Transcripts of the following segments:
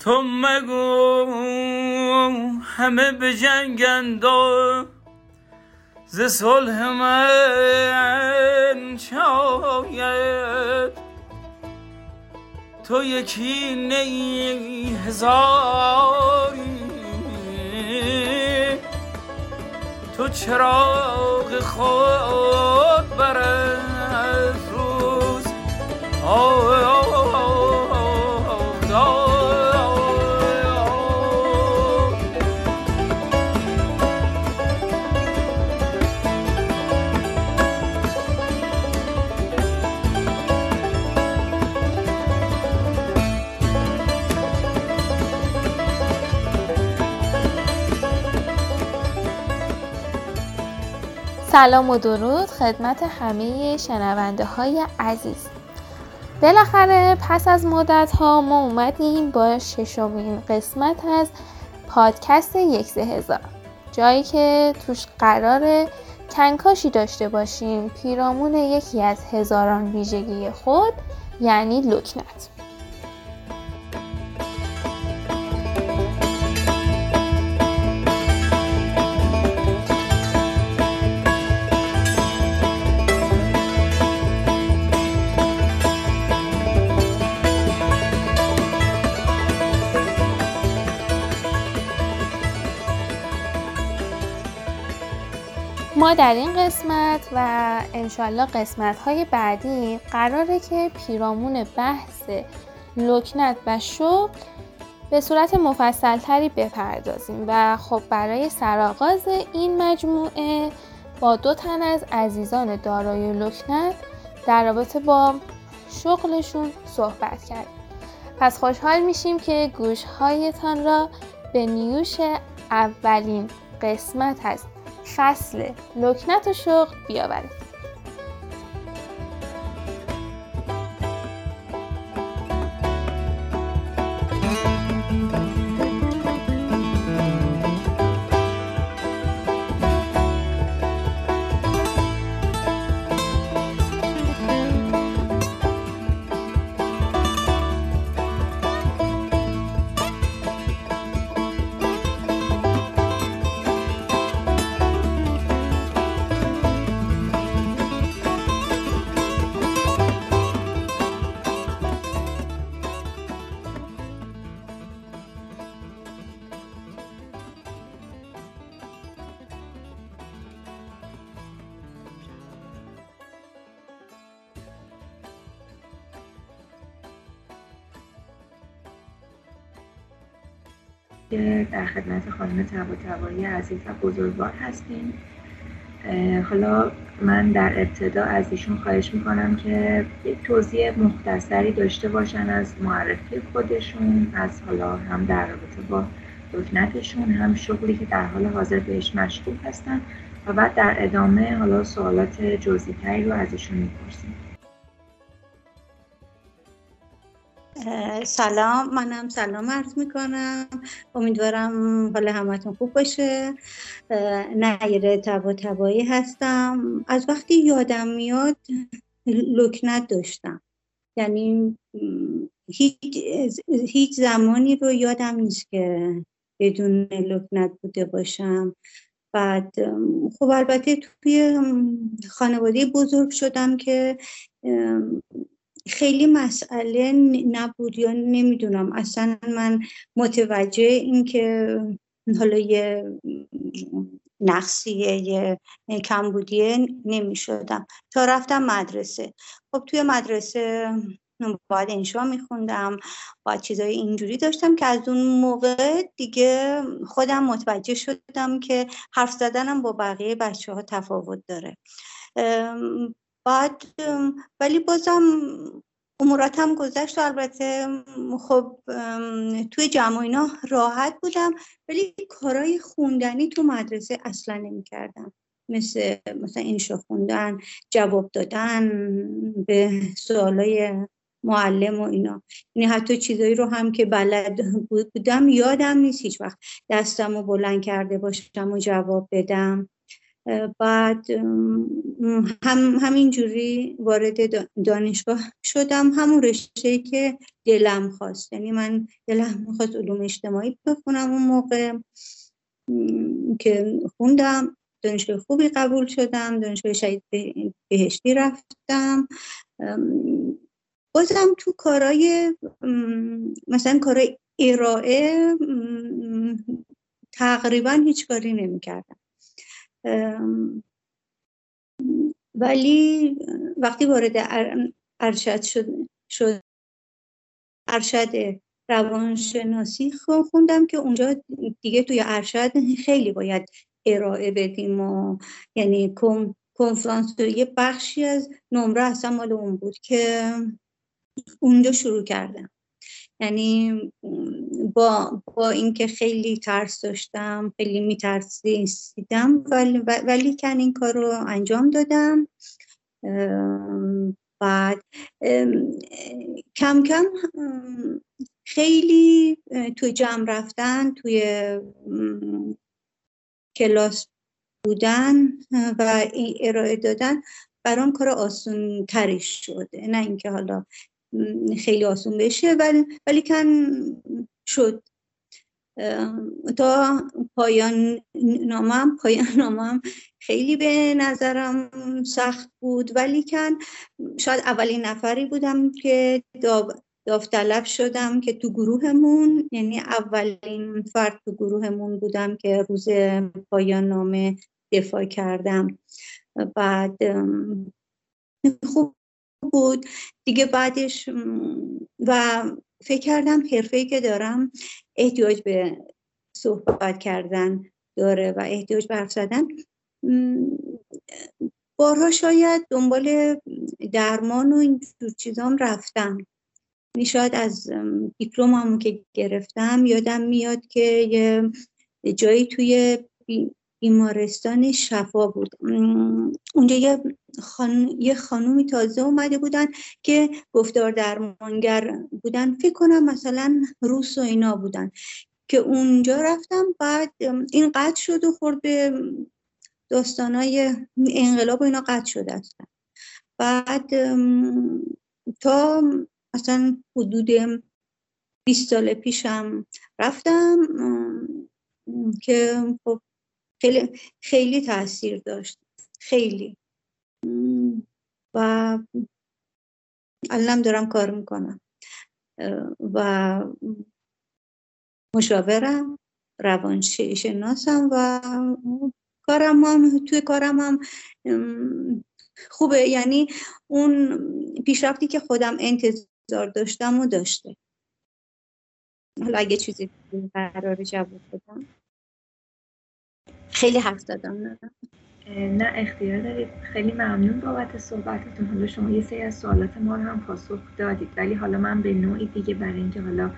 تو مگو همه به جنگند و ز صلح من چاید تو یکی نی هزاری. تو چراغ خود برد روز سلام و درود خدمت همه شنونده های عزیز. بالاخره پس از مدت ها ما اومدیم با ششمین قسمت از پادکست یک سه هزار. جایی که توش قرار کنکاشی داشته باشیم. پیرامون یکی از هزاران ویژگی خود یعنی لکنت. ما در این قسمت و انشالله قسمت های بعدی قراره که پیرامون بحث لکنت و شغل به صورت مفصل تری بپردازیم و خب برای سرآغاز این مجموعه با دو تن از عزیزان دارای لکنت در رابطه با شغلشون صحبت کردیم. پس خوشحال میشیم که گوشهایتان را به نیوش اولین قسمت از فصل. لکنت و شغل بیاورید. خدمت خانم تبا تبایی عزیز و بزرگوار هستیم. حالا من در ابتدا از ایشون خواهش می‌کنم که یک توضیح مختصری داشته باشن از معرفی خودشون از حالا هم در رابطه با دکنتشون هم شغلی که در حال حاضر بهش مشغول هستن و بعد در ادامه حالا سوالات جزئی تری رو از ایشون می‌پرسیم. سلام. منم سلام عرض می‌کنم. امیدوارم حال همتون خوب باشه. نیر تبا تبایی هستم. از وقتی یادم میاد لکنت داشتم. یعنی هیچ, هیچ زمانی رو یادم نیست که بدون لکنت بوده باشم. بعد خب البته توی خانواده بزرگ شدم که خیلی مسئله نبود یا نمی‌دونم. اصلا من متوجه این که حالا یه نقصیه یه کمبودیه نمی شدم تا رفتم مدرسه. خب توی مدرسه باید انشا میخوندم. باید چیزای اینجوری داشتم که از اون موقع دیگه خودم متوجه شدم که حرف زدنم با بقیه بچه ها تفاوت داره. بعد ولی بازم اموراتم گذشت و البته خب توی جمع اینا راحت بودم ولی کارهای خوندنی تو مدرسه اصلا نمی کردم مثل مثلا انشا خوندن جواب دادن به سوالای معلم و اینا. یعنی حتی چیزایی رو هم که بلد بودم یادم نیست هیچ وقت دستم رو بلند کرده باشم و جواب بدم. بعد هم همینجوری وارد دانشگاه شدم. همون رشته که دلم خواست. یعنی من دلم می‌خواست علوم اجتماعی بخونم اون موقع. که خوندم. دانشگاه خوبی قبول شدم. دانشگاه شهید بهشتی رفتم. بازم تو کارای مثلا کارای ارائه تقریبا هیچ کاری نمی کردم ولی وقتی وارد ارشد شد, شد ارشد روانشناسی خوندم که اونجا دیگه توی ارشد خیلی باید ارائه بدیم و یعنی کنفرانس یه بخشی از نمره اصلا مال اون بود که اونجا شروع کردم. یعنی با, با اینکه خیلی ترس داشتم خیلی میترسیدم ولی, ولی کن این کار رو انجام دادم. بعد کم کم خیلی توی جمع رفتن توی کلاس بودن و ارائه دادن برام کار آسون تری شده نه اینکه حالا خیلی آسون بشه ولی ولی کن شد. تا پایان نامم پایان نامم خیلی به نظرم سخت بود. ولی کن شاید اولین نفری بودم که داوطلب شدم که تو گروهمون یعنی اولین فرد تو گروهمون بودم که روز پایان نامه دفاع کردم. بعد خوب بود. دیگه بعدش و فکر کردم حرفه که دارم احتیاج به صحبت کردن داره و احتیاج به حرف زدن. بارها شاید دنبال درمان و این چیزام رفتم. یعنی شاید از دیپلممو که گرفتم یادم میاد که یه جایی توی بیمارستان شفا بود. اونجا یه, خان... یه خانومی تازه اومده بودن که گفتار درمانگر بودن. فکر کنم مثلا روس و اینا بودن. که اونجا رفتم بعد این قطع شد و خورد به داستانای انقلاب و اینا قطع شده هستن بعد تا مثلا حدود 20 سال پیشم رفتم که خب خیلی خیلی تاثیر داشت. خیلی. و الان دارم کار می‌کنم. و مشاورم روانشناسم و کارم هم توی کارم هم خوبه. یعنی اون پیشرفتی که خودم انتظار داشتم و داشته. حالا اگه چیزی قرار جواب بدم. خیلی حرف دادم نه. اختیار دارید. خیلی ممنون بابت صحبتتون. حالا شما یه سری از سوالات ما رو هم پاسخ دادید. ولی حالا من به نوعی دیگه برای اینکه حالا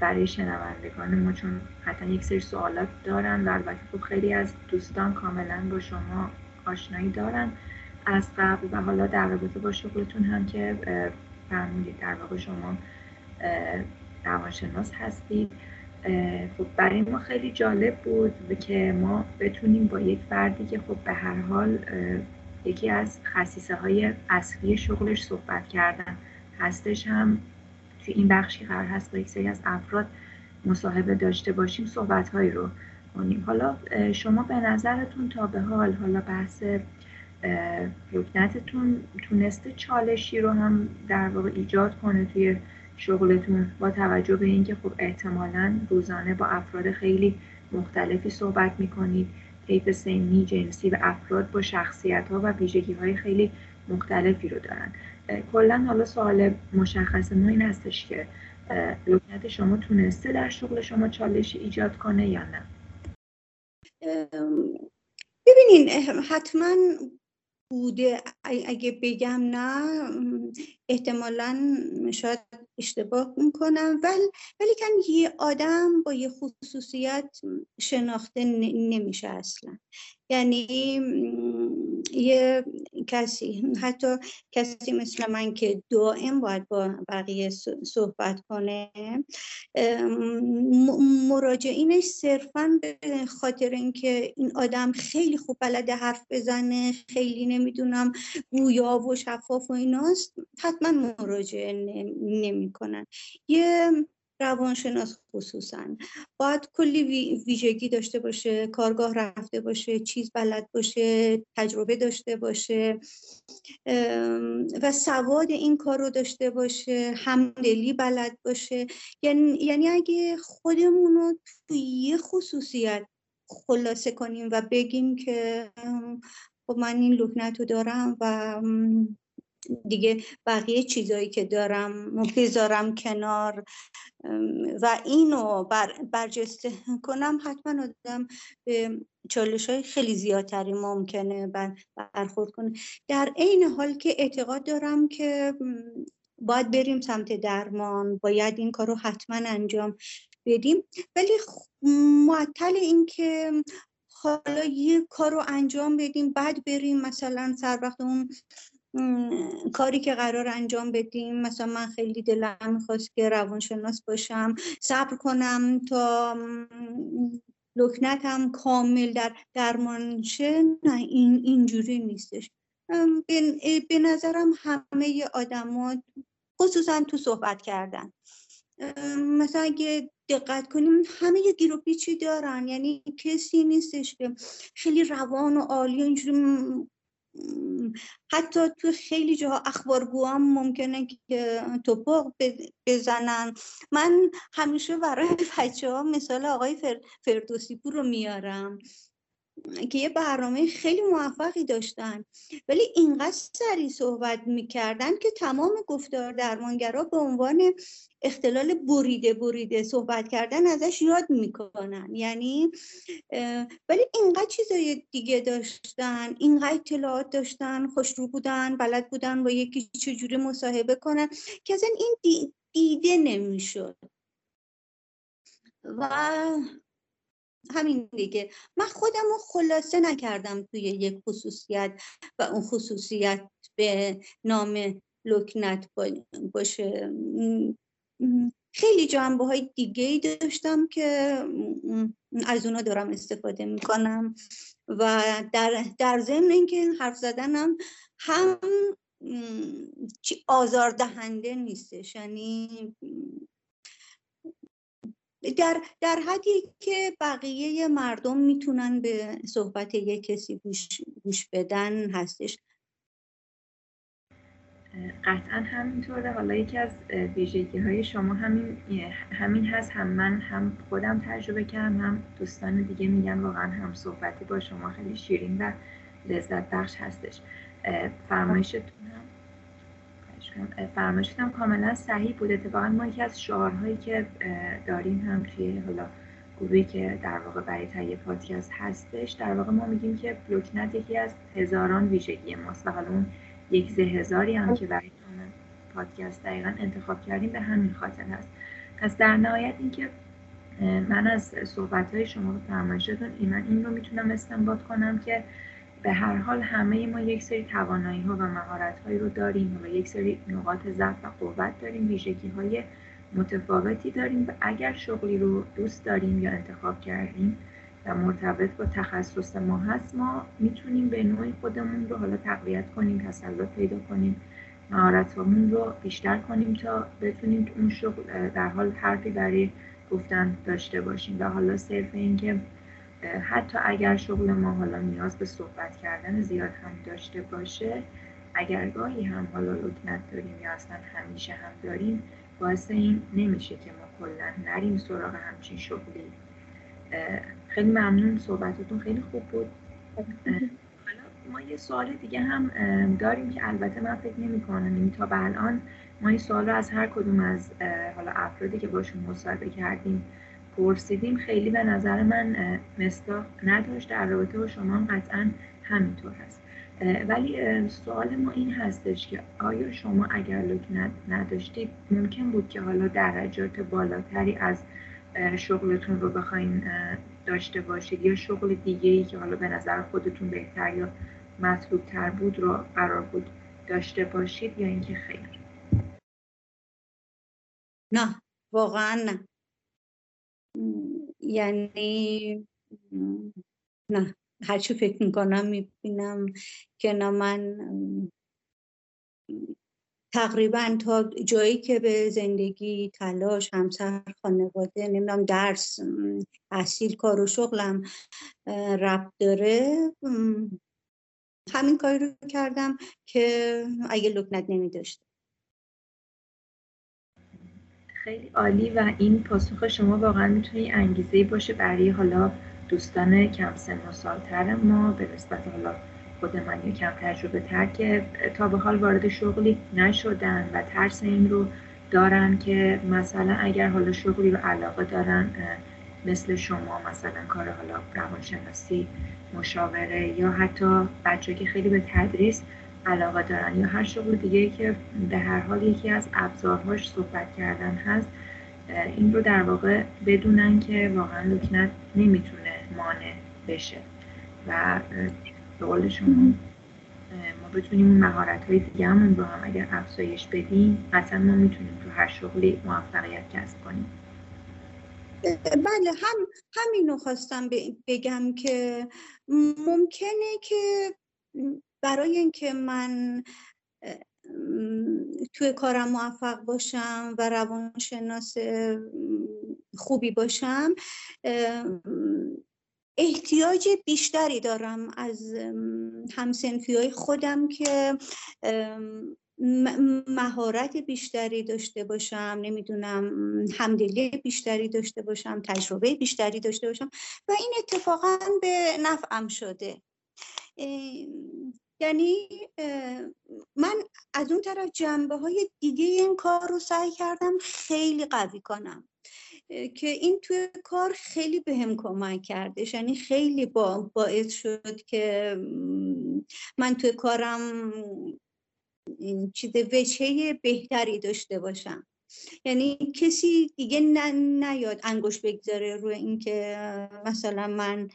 برای شنوندگان ما چون حتی یک سری سوالات دارن و البته خب خیلی از دوستان کاملا با شما آشنایی دارن از قبل و حالا در رابطه با شغلتون هم که فرمودید در واقع شما روانشناس هستید. خب برای ما خیلی جالب بود که ما بتونیم با یک فردی که خب به هر حال یکی از خصیصه های اصلی شغلش صحبت کردن. هستش هم توی این بخشی قرار هست با یک سری از افراد مصاحبه داشته باشیم صحبت هایی رو کنیم. حالا شما به نظرتون تا به حال حالا بحث رکنتتون تونسته چالشی رو هم در واقع ایجاد کنه توی شغلتون با توجه به اینکه خب احتمالا روزانه با افراد خیلی مختلفی صحبت می‌کنید. طیف سنی جنسی و افراد با شخصیت ها و ویژگی های خیلی مختلفی رو دارن. کلا حالا سوال مشخص ما این هستش که لکنت شما تونسته در شغل شما چالشی ایجاد کنه یا نه؟ ببینین حتما بوده. اگه بگم نه احتمالا شاید اشتباه می‌کنم. ولی ولی کن یه آدم با یه خصوصیت شناخته نمیشه اصلا. یعنی یه کسی حتی کسی مثل من که دائم باید با بقیه صحبت کنه مراجعینش صرفا به خاطر اینکه این آدم خیلی خوب بلده حرف بزنه خیلی نمی‌دونم گویا و شفاف و ایناست حتما مراجعه نمی‌کنن. یه روانشناس خصوصا. باید کلی ویژگی داشته باشه کارگاه رفته باشه چیز بلد باشه تجربه داشته باشه و سواد این کار رو داشته باشه همدلی بلد باشه. یعنی, یعنی اگه خودمون رو توی یه خصوصیت خلاصه کنیم و بگیم که خب من این لکنت رو دارم و دیگه بقیه چیزایی که دارم بذارم کنار. و اینو بر برجسته کنم حتما آدم به چالش های خیلی زیادتری ممکنه برخورد کنه. در عین حال که اعتقاد دارم که باید بریم سمت درمان باید این کار رو حتما انجام بدیم. ولی معطل این که حالا یه کار رو انجام بدیم بعد بریم مثلا سر وقت اون کاری که قرار انجام بدیم مثلا من خیلی دلم می‌خواست که روانشناس باشم صبر کنم تا لکنتم کامل در درمان شه نه این اینجوری نیستش. به نظرم همه آدما خصوصا تو صحبت کردن. مثلا اگه دقت کنیم همه یه گیر و پیچی دارن یعنی کسی نیستش که خیلی روان و عالی اینجوری حتی تو خیلی جاها اخبارگو هم ممکنه که توپق بزنن. من همیشه برای بچه ها مثال آقای فردوسی پور رو میارم. که یه برنامه خیلی موفقی داشتن. ولی اینقدر سریع صحبت می‌کردن که تمام گفتار درمانگرا به عنوان اختلال بریده بریده صحبت کردن ازش یاد می‌کنن. یعنی ولی اینقدر چیزای دیگه داشتن اینقدر اطلاعات داشتن خوشرو بودن بلد بودن با یکی چجوری مصاحبه کنن که اصلا این دیده نمی‌شد. و همین دیگه. من خودم رو خلاصه نکردم توی یک خصوصیت و اون خصوصیت به نام لکنت باشه. خیلی جنبه های دیگه ای داشتم که از اونا دارم استفاده می‌کنم و در, در ضمن اینکه حرف زدنم هم آزاردهنده نیستش. یعنی در, در حدی که بقیه مردم می‌تونن به صحبت یک کسی گوش, بدن هستش. قطعا همینطوره. حالا یکی از ویژگی های شما همین همین هست. هم من هم خودم تجربه کردم هم دوستان دیگه میگن واقعا هم صحبتی با شما خیلی شیرین و لذت بخش هستش. فرمایشتون فرمایشتون کاملا صحیح بود. اتفاقا ما یکی از شعارهایی که داریم هم توی حالا گروهی که در واقع برای تهیه پادکست هستش در واقع ما میگیم که بلوکنت یکی از هزاران ویژگی ماست و حالا اون یک زه هزاری هم که برای پادکست دقیقا انتخاب کردیم به همین خاطر هست. پس در نهایت اینکه من از صحبت های شما فرمایشتون من این رو می‌تونم استنباط کنم که به هر حال همه ما یک سری توانایی ها و مهارت هایی رو داریم و یک سری نقاط ضعف و قوت داریم ویژگی های متفاوتی داریم و اگر شغلی رو دوست داریم یا انتخاب کردیم و مرتبط با تخصص ما هست ما می‌تونیم به نوعی خودمون رو حالا تقویت کنیم تسلط پیدا کنیم مهارتمون رو بیشتر کنیم تا بتونیم تو اون شغل در حال حرفی برای گفتن داشته باشیم. و حالا صرف اینکه حتی اگر شغل ما حالا نیاز به صحبت کردن زیاد هم داشته باشه اگر گاهی هم حالا لکنت داریم یا اصلا همیشه هم داریم باعث این نمیشه که ما کلا نریم سراغ همچین شغلی. خیلی ممنون صحبتتون خیلی خوب بود. حالا ما یه سوال دیگه هم داریم که البته من فکر نمی کنم تا به الان ما این سوال رو از هر کدوم از حالا افرادی که باشون مصاحبه کردیم پرسیدیم خیلی به نظر من مصداق نداشت. در رابطه با شما هم قطعا همینطور هست. ولی سوال ما این هستش که آیا شما اگر لکنت نداشتید ممکن بود که حالا درجات بالاتری از شغلتون رو بخواین داشته باشید یا شغل دیگه ای که حالا به نظر خودتون بهتر یا مطلوب تر بود رو قرار بود داشته باشید یا اینکه خیر؟ نه واقعا نه. یعنی نه هرچی فکر می‌کنم می‌بینم که نه من تقریبا تا جایی که به زندگی تلاش همسر خانواده نمی‌دونم درس تحصیل کار و شغلم رب داره همین کاری رو کردم که اگه لکنت نمی داشته خیلی عالی و این پاسخ شما واقعا می‌تونه انگیزه باشه برای حالا دوستان کم سن و سالتر ما به نسبت حالا خود من یا کم تجربه تر که تا به حال وارد شغلی نشدن و ترس این رو دارن که مثلا اگر حالا شغلی رو علاقه دارن مثل شما مثلا کار حالا روانشناسی مشاوره یا حتی بچه که خیلی به تدریس علاقه دارن یا هر شغل دیگه که به هر حال یکی از ابزارهاش صحبت کردن هست این رو در واقع بدونن که واقعا لکنت نمی‌تونه مانع بشه. و به قول شما ما بتونیم اون مهارت های دیگه همون رو هم اگر افزایش بدیم قطعا ما می‌تونیم تو هر شغلی موفقیت کسب کنیم. بله هم همینو خواستم بگم که ممکنه که برای اینکه من توی کارم موفق باشم و روانشناس خوبی باشم احتیاج بیشتری دارم از همسنفی های خودم که مهارت بیشتری داشته باشم نمی‌دونم همدلی بیشتری داشته باشم تجربه بیشتری داشته باشم و این اتفاقا به نفعم شده. یعنی من از اون طرف جنبه های دیگه این کار رو سعی کردم خیلی قوی کنم که این توی کار خیلی به هم کمک کرده یعنی خیلی با باعث شد که من توی کارم چیز وجهه بهتری داشته باشم. یعنی کسی دیگه نیاد انگوش بگذاره روی اینکه مثلا من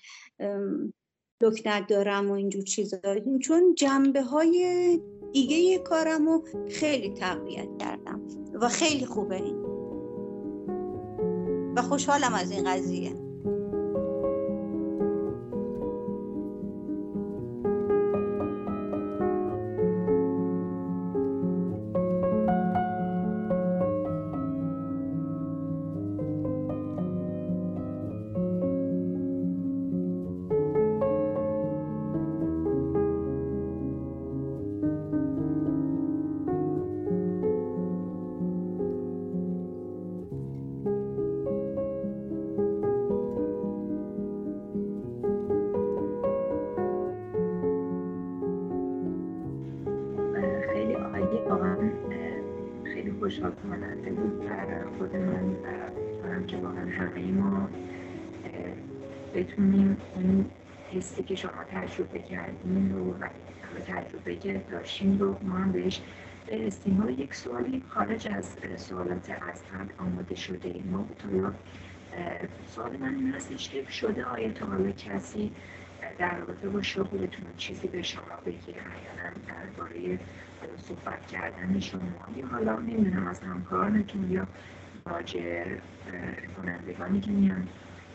لکنت دارم و اینجور چیزا. چون جنبه های دیگه کارم رو خیلی تقویت کردم و خیلی خوبه. این و خوشحالم از این قضیه. خوشحال کننده بود برای خود من و که واقعا همه ما بتونیم این حسی که شما تجربه کردین رو و تجربه که داشتیم رو ما هم بهش برسیم حالا یک سوالی خارج از سوالات از قبل آماده شده ای ما سوال من این هستش که شده آیا تا حالا کسی در رابطه با شغلتون چیزی به شما بگه احیانا درباره صحبت کردن شما یا حالا نمی‌دونم از همکارانتون یا ماجر کنندگانی که میان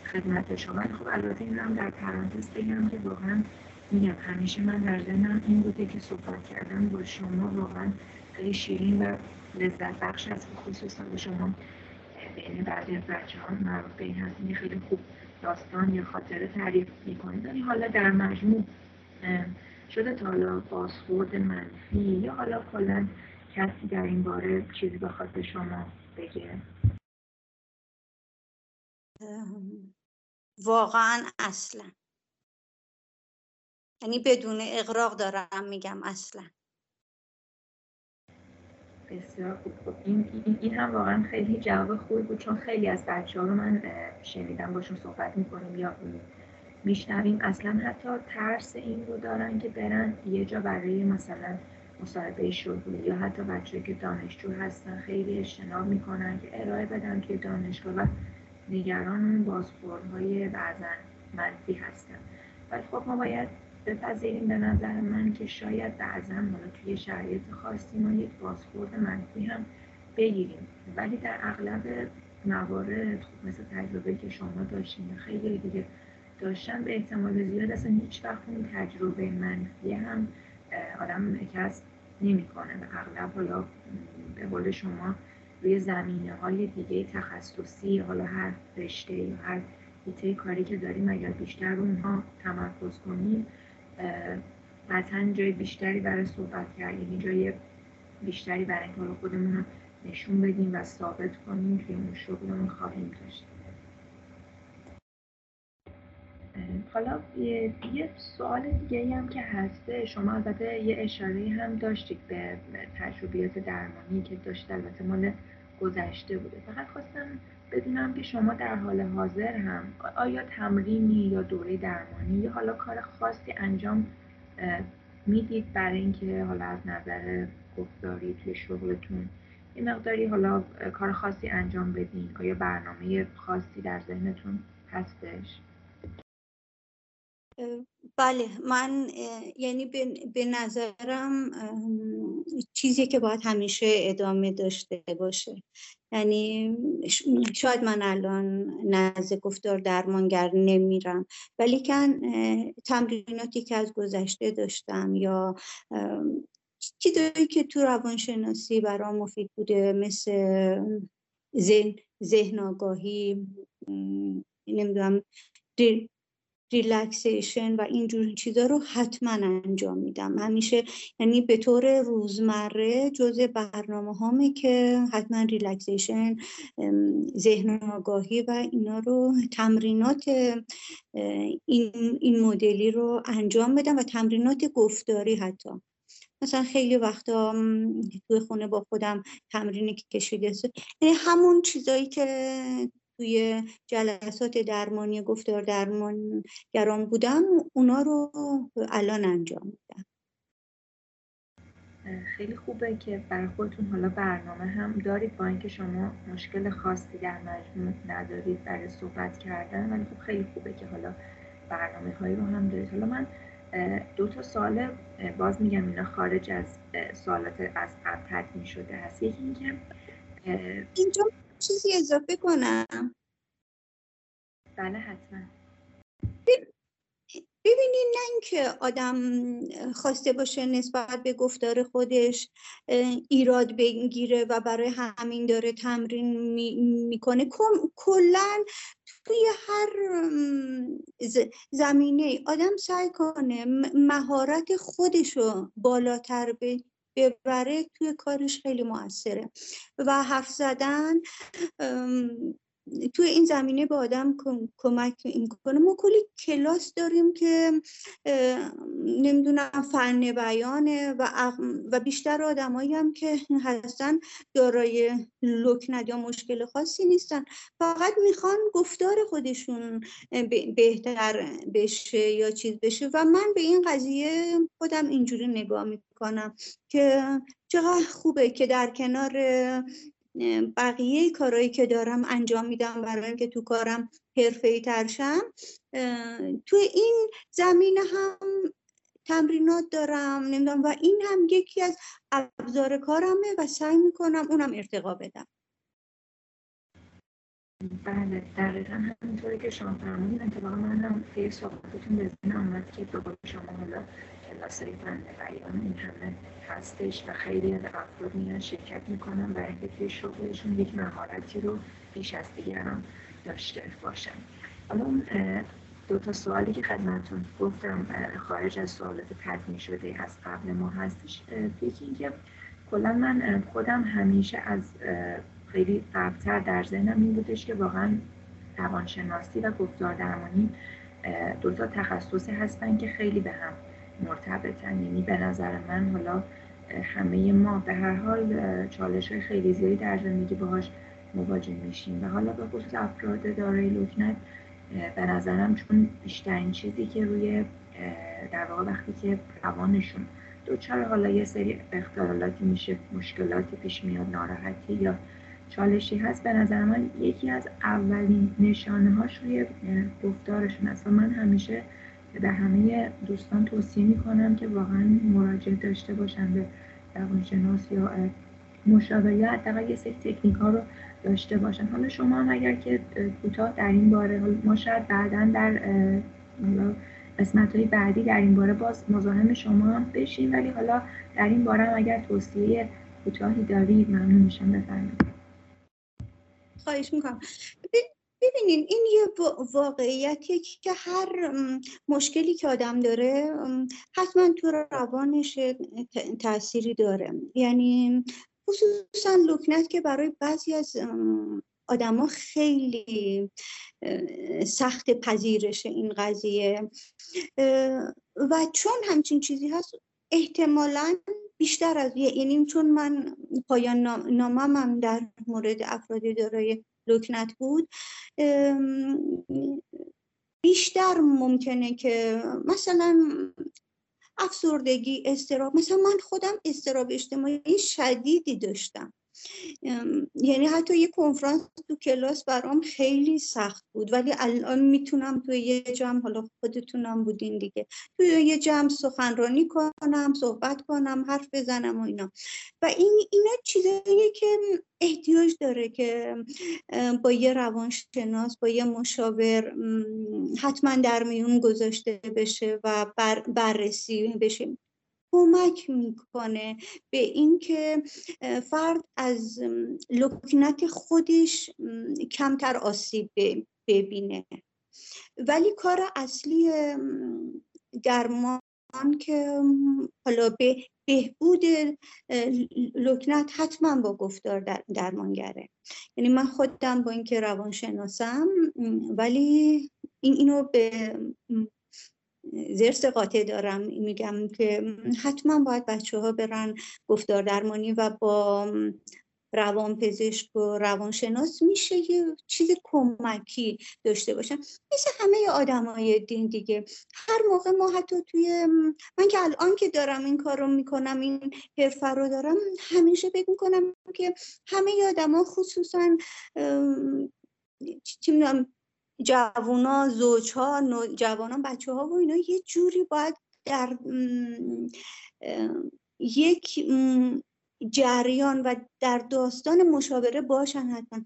خدمت شما. خب البته این هم در پرانتز بگم که واقعا میگم همیشه من در ذهنم این بوده که صحبت کردن با شما واقعا خیلی شیرین و لذت بخش از خصوصا به شما بین بعضی از بچه ها مربوط به این هست خیلی خوب داستان یا خاطره تعریف می‌کنید ولی حالا در مجموع شده تا حالا بازخورد منفی یا حالا کلا کسی در این باره چیزی بخواد به شما بگه؟ واقعا اصلا. یعنی بدون اقراق دارم میگم اصلا. بسیار خوب خب این, این, هم واقعا خیلی جواب خوبی بود چون خیلی از بچه ها رو من شنیدم باشون صحبت می‌کنیم یا میشنویم. اصلا حتی ترس این رو دارن که برن یه جا برای مثلا مصاحبه شغلی یا حتی بچه که دانشجو هستن خیلی اجتناب می‌کنن که ارائه بدن توی دانشگاه و نگران اون های بعضا منفی هستن. ولی خب ما باید بپذیریم به نظر من که شاید بعضا حالا توی شرایط خاصی ما یک بازخورد منفی هم بگیریم. ولی در اغلب موارد خب مثل تجربه که شما داشتین خیلی دیگه داشتن به احتمال زیاد اصلا هیچ وقت اون تجربه منفی هم آدم کسب نمی‌کنه. و اغلب حالا به قول شما روی زمینه های دیگه تخصصی حالا هر رشته یا هر حیطه کاری که داریم اگر بیشتر اونها تمرکز کنیم قطعا جای بیشتری برای صحبت کردیم یعنی جای بیشتری برای اینکه خودمون رو نشون بدیم و ثابت کنیم که اون شغلمون خواهیم داشت. حالا یه سوال دیگه هم که هسته شما البته یه اشاره هم داشتید به تجربیات درمانی که داشت البته مال گذشته بوده. فقط خواستم بدونم که شما در حال حاضر هم آیا تمرینی یا دوره درمانی یا حالا کار خاصی انجام می‌دید برای اینکه حالا از نظر گفتاری توی شغلتون یه مقداری حالا کار خاصی انجام بدین؟ آیا برنامه خاصی در ذهنتون هستش؟ بله من یعنی به نظرم چیزی که باید همیشه ادامه داشته باشه. یعنی شاید من الان نزد گفتار درمانگر نمیرم ولی کن تمریناتی که از گذشته داشتم یا چیزایی که تو روانشناسی برام مفید بوده مثل ذهن ذهن آگاهی نمی‌دونم relaxation و اینجور چیزا رو حتما انجام میدم. همیشه یعنی به طور روزمره جز برنامه هامه که حتما relaxation ذهن آگاهی و اینا رو تمرینات این, این مدلی رو انجام بدم و تمرینات گفتاری حتی. مثلا خیلی وقتا توی خونه با خودم تمرینی که کشیده یعنی همون چیزایی که توی جلسات درمانی گفتار درمانگران بودم اونا رو الان انجام میدم. خیلی خوبه که برای خودتون حالا برنامه هم دارید با اینکه شما مشکل خاصی در مجموع ندارید برای صحبت کردن ولی خب خیلی خوبه که حالا برنامه هایی رو هم دارید. حالا من دو تا سال باز میگم اینا خارج از سوالات از قبل تدوین شده هست یکی اینکه اینجا چیزی اضافه کنم. بله حتما. ببینید نه اینکه آدم خواسته باشه نسبت به گفتار خودش ایراد بگیره و برای همین داره تمرین می‌کنه. کلا توی هر زمینه آدم سعی کنه مهارت خودشو بالاتر ببره توی کارش خیلی موثره. و حرف زدن توی این زمینه به آدم کمک می‌کنه ما کلی کلاس داریم که نمی‌دونم فن بیانه و, و بیشتر آدمایی هم که هستن دارای لکنت یا مشکل خاصی نیستن. فقط می‌خوان گفتار خودشون بهتر بشه یا چیز بشه. و من به این قضیه خودم اینجوری نگاه می‌کنم که چقدر خوبه که در کنار بقیه کارهایی که دارم انجام میدم برای اینکه تو کارم حرفه‌ای ترشم تو این زمینه هم تمرینات دارم نمی‌دونم و این هم یکی از ابزار کارمه و سعی می‌کنم اونم ارتقا بدم. بله دقیقا همینطوری که شما فرمودین اتفاقا منم توی صحبتتون به ذهن آمد که به شما حالا کلاسای فن بیان همه هستش و خیلی از افراد میان شرکت می‌کنن برای اینکه شغلشون یک مهارتی رو بیش از دیگران داشته باشن. اون دو تا سوالی که خدمتون گفتم خارج از سوالات تدوین شده از قبل ما هستش. یکی اینکه کلا من خودم همیشه از خیلی قبلتر در ذهنم این بودش که واقعا روانشناسی و گفتار درمانی دو تا تخصصی هستن که خیلی به هم مرتبطن یعنی به نظر من حالا همه ما به هر حال چالش خیلی زیادی در زندگی باهاش مواجه میشیم. و حالا به خصوص افراد دارای لکنت به نظرم چون بیشترین چیزی که روی در واقع وقتی که روانشون دوچار حالا یه سری اختلالاتی میشه مشکلاتی پیش میاد ناراحتی یا چالشی هست به نظر من یکی از اولین نشانه هاش روی گفتارشون است و من همیشه به همه دوستان توصیه می‌کنم که واقعا مراجعه داشته باشن به روانشناس یا مشاور یا حداقل یه سری تکنیک ها رو داشته باشن. حالا شما هم اگر که کوتاه در این باره ما شاید بعدا در قسمت های بعدی در این باره باز مزاحم شما هم بشیم ولی حالا در این باره هم اگر توصیه کوتاهی دارید ممنون میشم. بفرمایید. خواهش می‌کنم. ببینین این یه واقعیتیه که هر مشکلی که آدم داره حتما تو روانش تأثیری داره. یعنی خصوصا لکنت که برای بعضی از آدما خیلی سخت پذیرش این قضیه. و چون همچین چیزی هست احتمالا بیشتر از یعنی چون من پایان نامم در مورد افراد دارای لکنت بود. بیشتر ممکنه که مثلا افسردگی استراب مثلا من خودم استراب اجتماعی شدیدی داشتم. یعنی حتی یه کنفرانس تو کلاس برام خیلی سخت بود ولی الان می‌تونم تو یه جمع حالا خودتونم بودین دیگه تو یه جمع سخنرانی کنم صحبت کنم حرف بزنم و اینا. و این اینا چیزایی که احتیاج داره که با یه روانشناس با یه مشاور حتما در میون گذاشته بشه و بر بررسی بشه. کمک می‌کنه به اینکه فرد از لکنت خودش کمتر آسیب ببینه. ولی کار اصلی درمان که حالا به بهبود لکنت حتما با گفتار درمانگره. یعنی من خودم با اینکه روانشناسم ولی این اینو به زرس قاطع دارم. میگم که حتما باید بچه ها برن گفتار درمانی و با روان پزشک و روانشناس میشه یه چیز کمکی داشته باشن. مثل همه آدم های دین دیگه. هر موقع ما حتی توی من که الان که دارم این کار رو می‌کنم این حرفه رو دارم همیشه فکر می‌کنم که همه آدم ها خصوصا چی جوونا زوجها جوانان بچه ها و اینا یه جوری باید در یک جریان و در داستان مشاوره باشن حتما.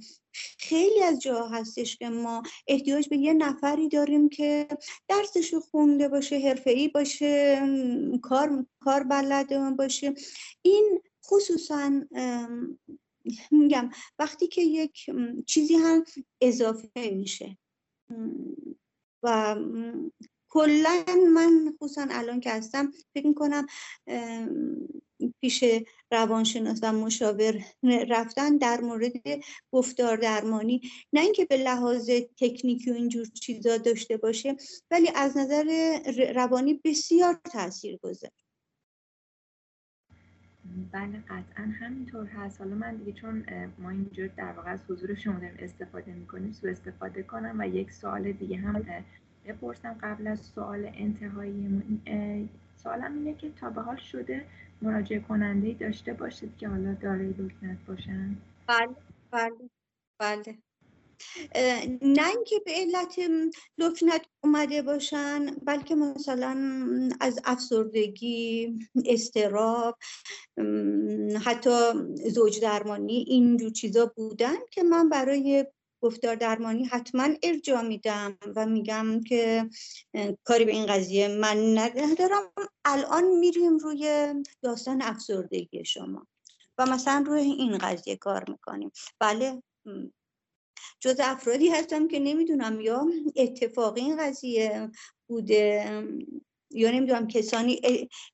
خیلی از جاها هستش که ما احتیاج به یه نفری داریم که درسش خونده باشه حرفه‌ای باشه کار کار بلد باشه. این خصوصا میگم وقتی که یک چیزی هم اضافه میشه. و کلا من خصوصا الان که هستم فکر می‌کنم پیش روانشناس و مشاور رفتن در مورد گفتار درمانی. نه اینکه به لحاظ تکنیکی و اینجور چیزا داشته باشه ولی از نظر روانی بسیار تاثیر گذار بله قطعا همینطور هست. حالا من دیگه چون ما اینجور در واقع از حضور شما داریم استفاده می‌کنیم سو استفاده کنم و یک سوال دیگه هم بپرسم قبل از سوال انتهایی سوالم اینه که تا به حال شده مراجعه کننده داشته باشید که حالا دارای لکنت باشن؟ بله بله بله. نه اینکه به علت لکنت اومده باشن بلکه مثلا از افسردگی استراب حتی زوج درمانی اینجور چیزا بودن که من برای گفتار درمانی حتما ارجاع میدم و میگم که کاری به این قضیه من ندارم. الان میریم روی داستان افسردگی شما و مثلا روی این قضیه کار می‌کنیم. بله جز افرادی هستم که نمی‌دونم یا اتفاقی این قضیه بوده یا نمی‌دونم کسانی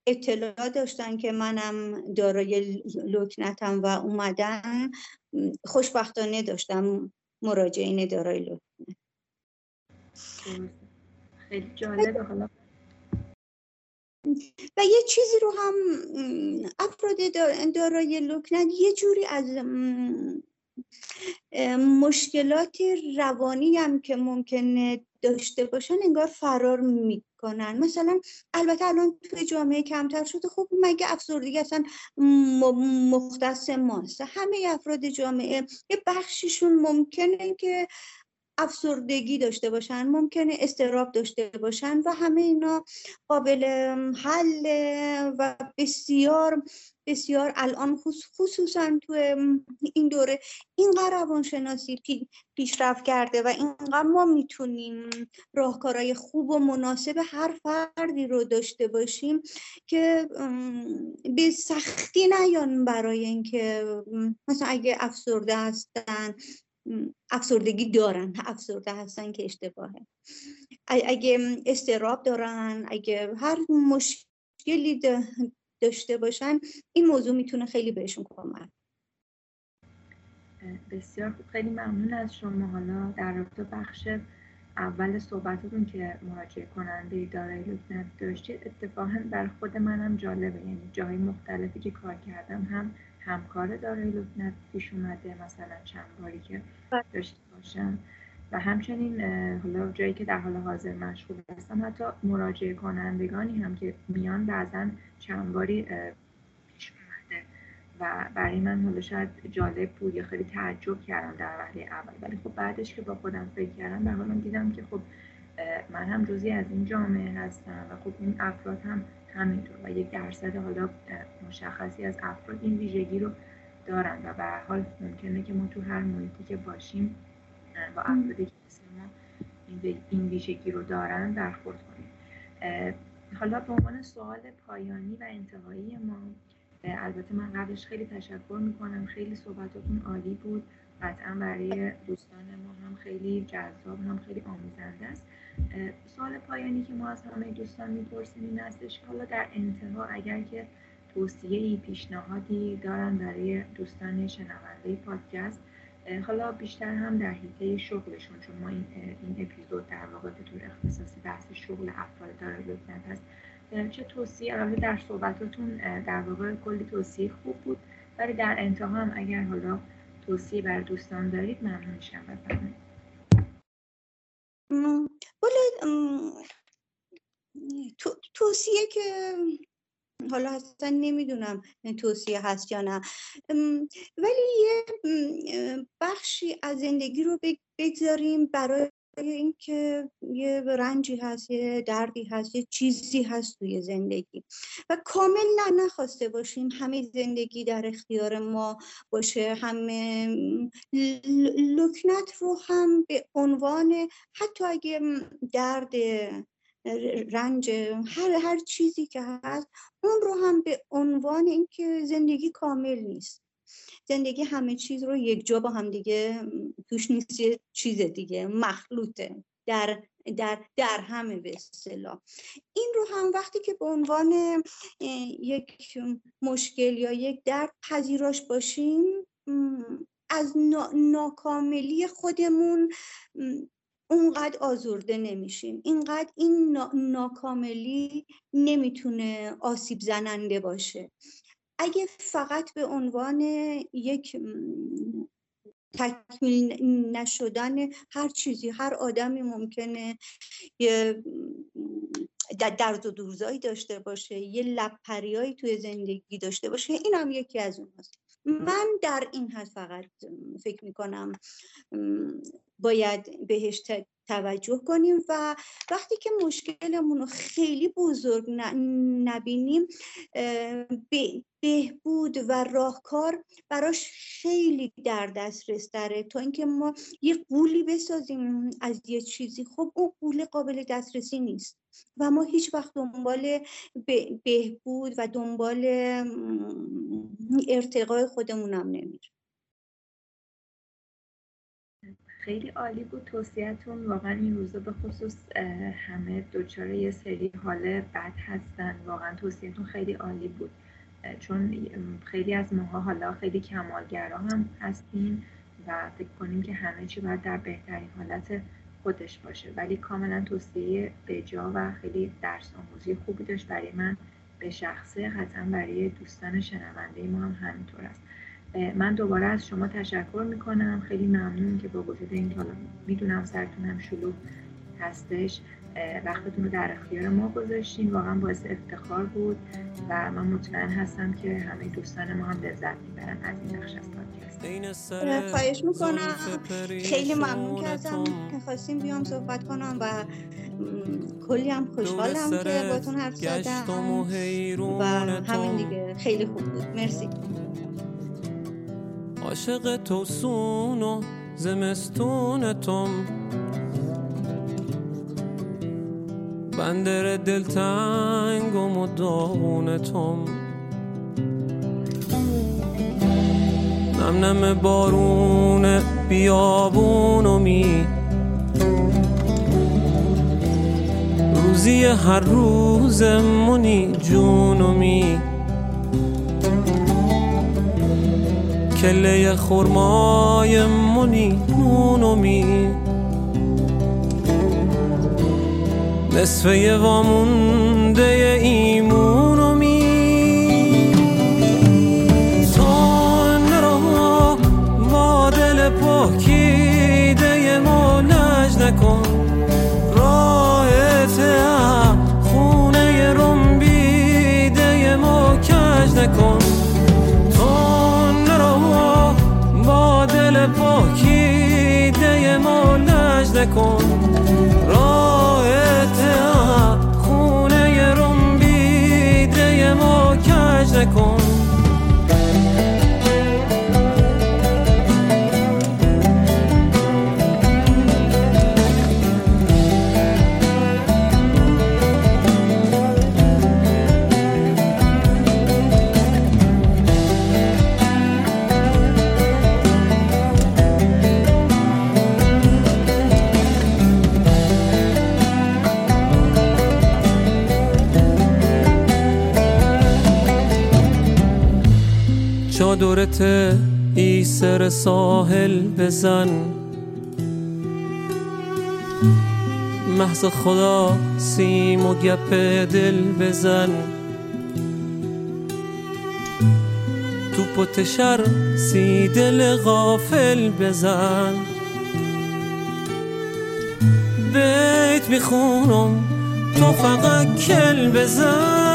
اطلاع داشتن که منم دارای لکنتم و اومدن خوشبختانه داشتم مراجعین دارای لکنت. خیلی جالبه. حالا و یه چیزی رو هم افراد دارای لکنت یه جوری از مشکلات روانی هم که ممکنه داشته باشن انگار فرار می‌کنن. مثلا البته الان توی جامعه کمتر شده خب مگه افسردگی اصلا مختص ماست؟ همه افراد جامعه یه بخشیشون ممکنه که افسردگی داشته باشن ممکنه استراب داشته باشن و همه اینا قابل حل و بسیار بسیار الان خصوصا تو این دوره اینقدر روانشناسی پیشرفت کرده و اینقدر ما می‌تونیم راهکارهای خوب و مناسب هر فردی رو داشته باشیم که به سختی نیان برای اینکه مثلا اگه افسرده هستن افسردگی دارن افسرده هستن که اشتباهه. اگه استراب دارن اگه هر مشکلی داشته باشن این موضوع می‌تونه خیلی بهشون کمک. بسیار خیلی ممنون از شما. حالا در رابطه بخش اول صحبتتون که مراجعه کننده دارای لکنت داشتید اتفاقا بر خود منم جالبه. یعنی جای مختلفی که کار کردم هم همکار دارای لکنت پیش اومده مثلا چند باری که بله. داشته باشم. و همچنین حالا جایی که در حال حاضر مشغول هستم حتی مراجعه کنندگانی هم که میان بعضا چند باری پیش اومده. و برای من حالا شاید جالب بود یا خیلی تعجب کردم در وهله اول. ولی خب بعدش که با خودم فکر کردم به حال دیدم که خب من هم جزی از این جامعه هستم و خب این افراد هم همینطور و یک درصد حالا مشخصی از افراد این ویژگی رو دارن و به حال ممکنه که ما تو هر محیطی که باشیم با افرادی که مثل ما این ویژگی رو دارن برخورد کنیم. حالا به عنوان سوال پایانی و انتهایی ما البته من قبلش خیلی تشکر می‌کنم. خیلی صحبتاتون عالی بود. قطعا برای دوستان ما هم خیلی جذاب هم خیلی آموزنده است. سوال پایانی که ما از همه دوستان می‌پرسیم این استش حالا در انتها اگر که توصیه پیشنهادی دارن برای دوستان شنونده پادکست حالا بیشتر هم در حیطه شغلشون چون ما این, این اپیزود در واقع به طور اختصاصی بحث شغل افراد داره لکنت هست چه توصیه؟ البته در صحبتاتون در واقع کلی توصیه خوب بود ولی در انتها هم اگر حالا توصیه بر دوستان دارید ممنون میشم. بفرمایید توصیه که حالا اصلا نمی‌دونم توصیه هست یا نه ولی یه بخشی از زندگی رو بگذاریم برای اینکه یه رنجی هست یه دردی هست یه چیزی هست توی زندگی. و کامل نه نخواسته باشیم همه زندگی در اختیار ما باشه. همه لکنت رو هم به عنوان حتی اگه درد رنج هر هر چیزی که هست اون رو هم به عنوان اینکه زندگی کامل نیست. زندگی همه چیز رو یک جا با هم دیگه توش نیست یه چیز دیگه مخلوطه. در در در همه به این رو هم وقتی که به عنوان یک مشکل یا یک درد پذیراش باشیم از ناکاملی خودمون اونقدر آزرده نمیشیم. اینقدر این ناکاملی نمی‌تونه آسیب زننده باشه. اگه فقط به عنوان یک تکمیل نشدن هر چیزی هر آدمی ممکنه یه درد و دوزایی داشته باشه یه لبپریایی توی زندگی داشته باشه این هم یکی از اوناست. من در این حد فقط فکر می‌کنم باید بهش توجه کنیم و وقتی که مشکلمون رو خیلی بزرگ نبینیم بهبود و راهکار براش خیلی در دسترس داره تا اینکه ما یه قولی بسازیم از یه چیزی خب اون قول قابل دسترسی نیست. و ما هیچ وقت دنبال بهبود و دنبال ارتقای خودمونم نمیریم. خیلی عالی بود. توصیهتون واقعا این روزا به خصوص همه دچار یه سری حال بد هستن. واقعا توصیهتون خیلی عالی بود. چون خیلی از ماها حالا خیلی کمالگرا هم هستیم و فکر کنیم که همه چی باید در بهترین حالت خودش باشه. ولی کاملا توصیه بجا و خیلی درس آموزی خوبی داشت برای من به شخصه قطعا برای دوستان شنونده ما هم همینطور است. من دوباره از شما تشکر می‌کنم. خیلی ممنون که با وجود این حالا می‌دونم سرتون هم شلوغ هستش وقتتون رو در اختیار ما گذاشتین. واقعا باعث افتخار بود و من مطمئن هستم که همه دوستان ما هم لذت می‌برن از این بخش از پادکست. خواهش می‌کنم. خیلی ممنون که ازم خواستیم بیام صحبت کنم و کلی هم خوشحالم که باتون حرف زدم و همین دیگه. خیلی خوب بود. مرسی. عاشق توسون و زمستون توم بندر دلتنگ و توم نم نم بارون بیابون و می. روزی هر روز منی جونمی کله خورمای منی نونمی نصفه وامونده ایمونمی تان را با دل پاکیده ما لج نکن. راهت خونه رنبیده ما کج نکن. لج نکن چادرت ای سر ساحل بزن. محض خدا سیم و گپ دل بزن. تو پتشر سی دل غافل بزن. بیت می‌خونم تو فقط کل بزن.